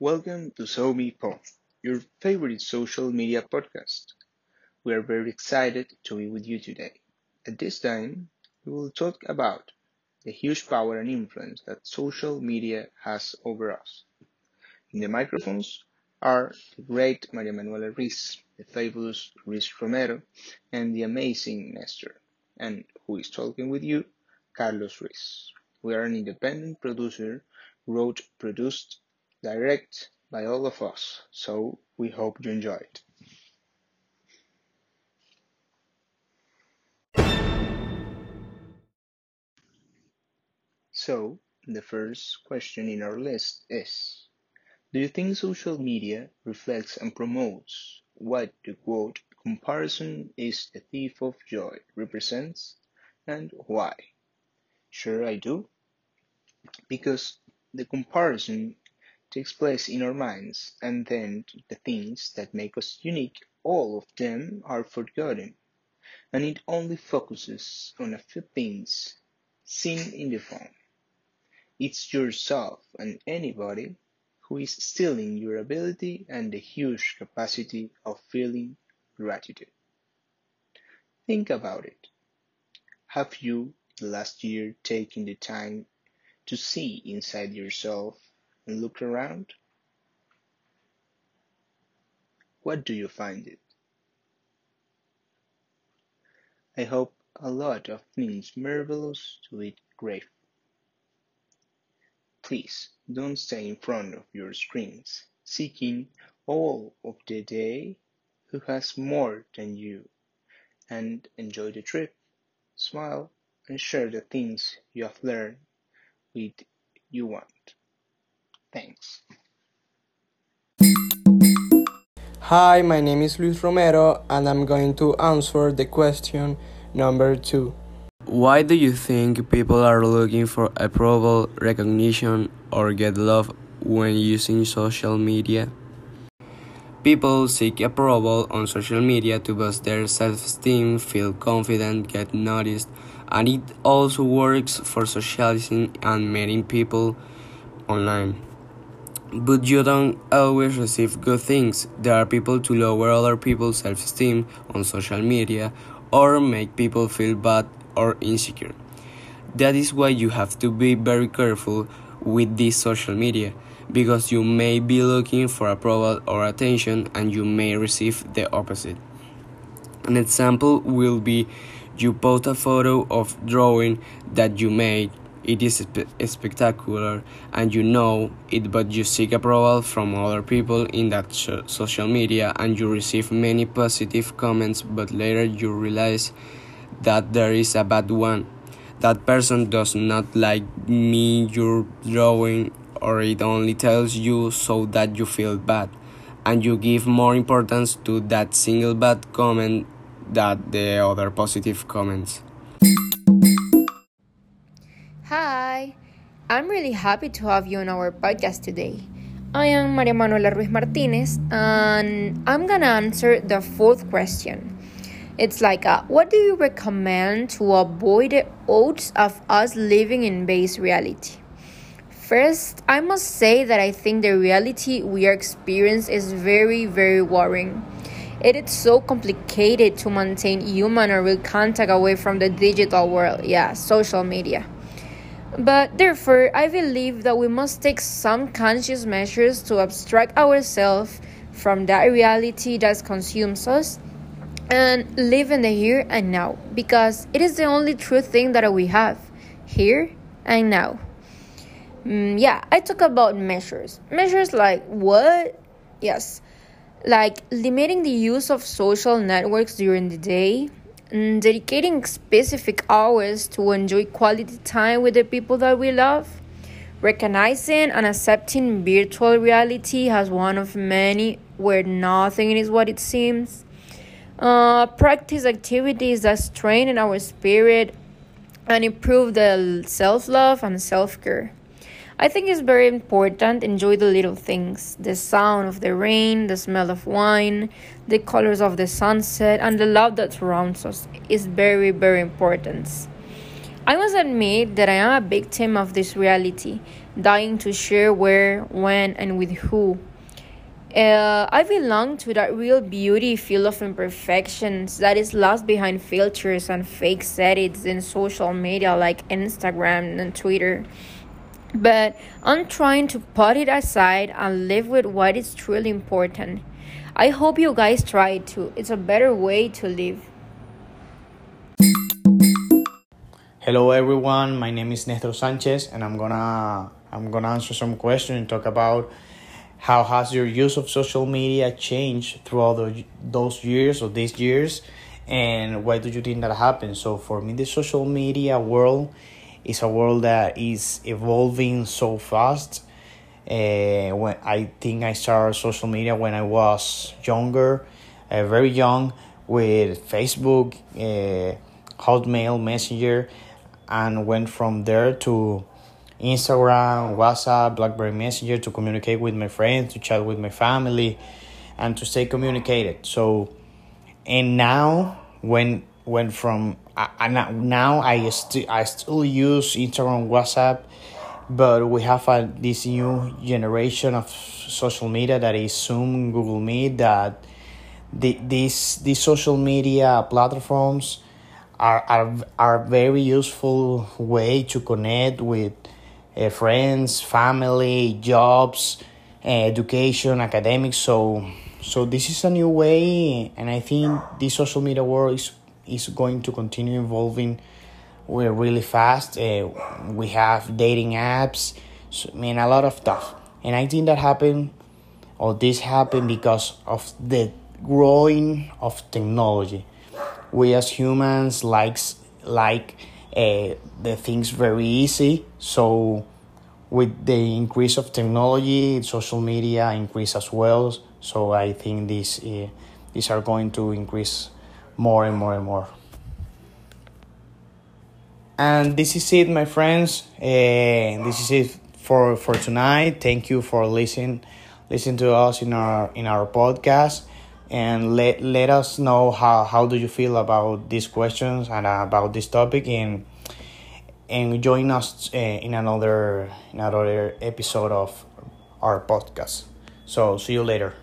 Welcome to SoMePo, your favorite social media podcast. We are very excited to be with you today. At this time, we will talk about the huge power and influence that social media has over us. In the microphones are the great Maria Manuela Ruiz, the fabulous Luis Romero, and the amazing Nestor, and who is talking with you, Carlos Ruiz. We are an independent producer, wrote, produced, direct by all of us, so we hope you enjoy it. So, the first question in our list is Do you think social media reflects and promotes what the quote comparison is the thief of joy represents and why? Sure, I do. Because the comparison takes place in our minds, and then the things that make us unique, all of them are forgotten, and it only focuses on a few things seen in the phone. It's yourself and anybody who is stealing your ability and the huge capacity of feeling gratitude. Think about it. Have you the last year taken the time to see inside yourself and look around? What do you find it? I hope a lot of things marvelous to it grateful. Please don't stay in front of your screens, seeking all of the day who has more than you, and enjoy the trip, smile, and share the things you have learned with you want. Thanks. Hi, my name is Luis Romero, and I'm going to answer the question number two. Why do you think people are looking for approval, recognition, or get love when using social media? People seek approval on social media to boost their self esteem, feel confident, get noticed, and it also works for socializing and meeting people online. But you don't always receive good things. There are people to lower other people's self esteem on social media or make people feel bad or insecure. That is why you have to be very careful with this social media because you may be looking for approval or attention and you may receive the opposite. An example will be you post a photo of drawing that you made it is spe spectacular and you know it but you seek approval from other people in that social media and you receive many positive comments but later you realize that there is a bad one. That person does not like me your drawing or it only tells you so that you feel bad and you give more importance to that single bad comment than the other positive comments. Hi, I'm really happy to have you on our podcast today. I am Maria Manuela Ruiz Martinez and I'm gonna answer the fourth question. It's like, uh, what do you recommend to avoid the odds of us living in base reality? First, I must say that I think the reality we are experiencing is very, very worrying. It is so complicated to maintain human or real contact away from the digital world, yeah, social media. But therefore, I believe that we must take some conscious measures to abstract ourselves from that reality that consumes us and live in the here and now because it is the only true thing that we have here and now. Mm, yeah, I talk about measures. Measures like what? Yes, like limiting the use of social networks during the day, and dedicating specific hours to enjoy quality time with the people that we love. Recognizing and accepting virtual reality as one of many where nothing is what it seems uh, practice activities that strengthen our spirit and improve the self love and self care. I think it's very important enjoy the little things the sound of the rain, the smell of wine, the colors of the sunset, and the love that surrounds us is very, very important. I must admit that I am a victim of this reality. dying to share where, when, and with who. Uh, I belong to that real beauty field of imperfections that is lost behind filters and fake settings in social media like Instagram and Twitter. But I'm trying to put it aside and live with what is truly important. I hope you guys try too. It's a better way to live. Hello everyone, my name is Nestor Sanchez and I'm gonna I'm gonna answer some questions and talk about how has your use of social media changed throughout the, those years or these years and why do you think that happened so for me the social media world is a world that is evolving so fast uh, when I think I started social media when I was younger, uh, very young, with Facebook, uh, Hotmail, Messenger, and went from there to Instagram, WhatsApp, BlackBerry Messenger to communicate with my friends, to chat with my family, and to stay communicated. So, and now when went from I, now I still I still use Instagram, WhatsApp, but we have a, this new generation of social media that is Zoom, Google Meet. That the, these these social media platforms are are are very useful way to connect with uh, friends, family, jobs, uh, education, academics. So, so this is a new way, and I think the social media world is is going to continue evolving. We're really fast. Uh, we have dating apps, so, I mean a lot of stuff, and I think that happened, or this happened because of the growing of technology. We as humans likes like uh, the things very easy. So with the increase of technology, social media increase as well. So I think these uh, these are going to increase more and more and more. And this is it, my friends. Uh, this is it for for tonight. Thank you for listening listen to us in our in our podcast and let let us know how how do you feel about these questions and about this topic and and join us uh, in another in another episode of our podcast so see you later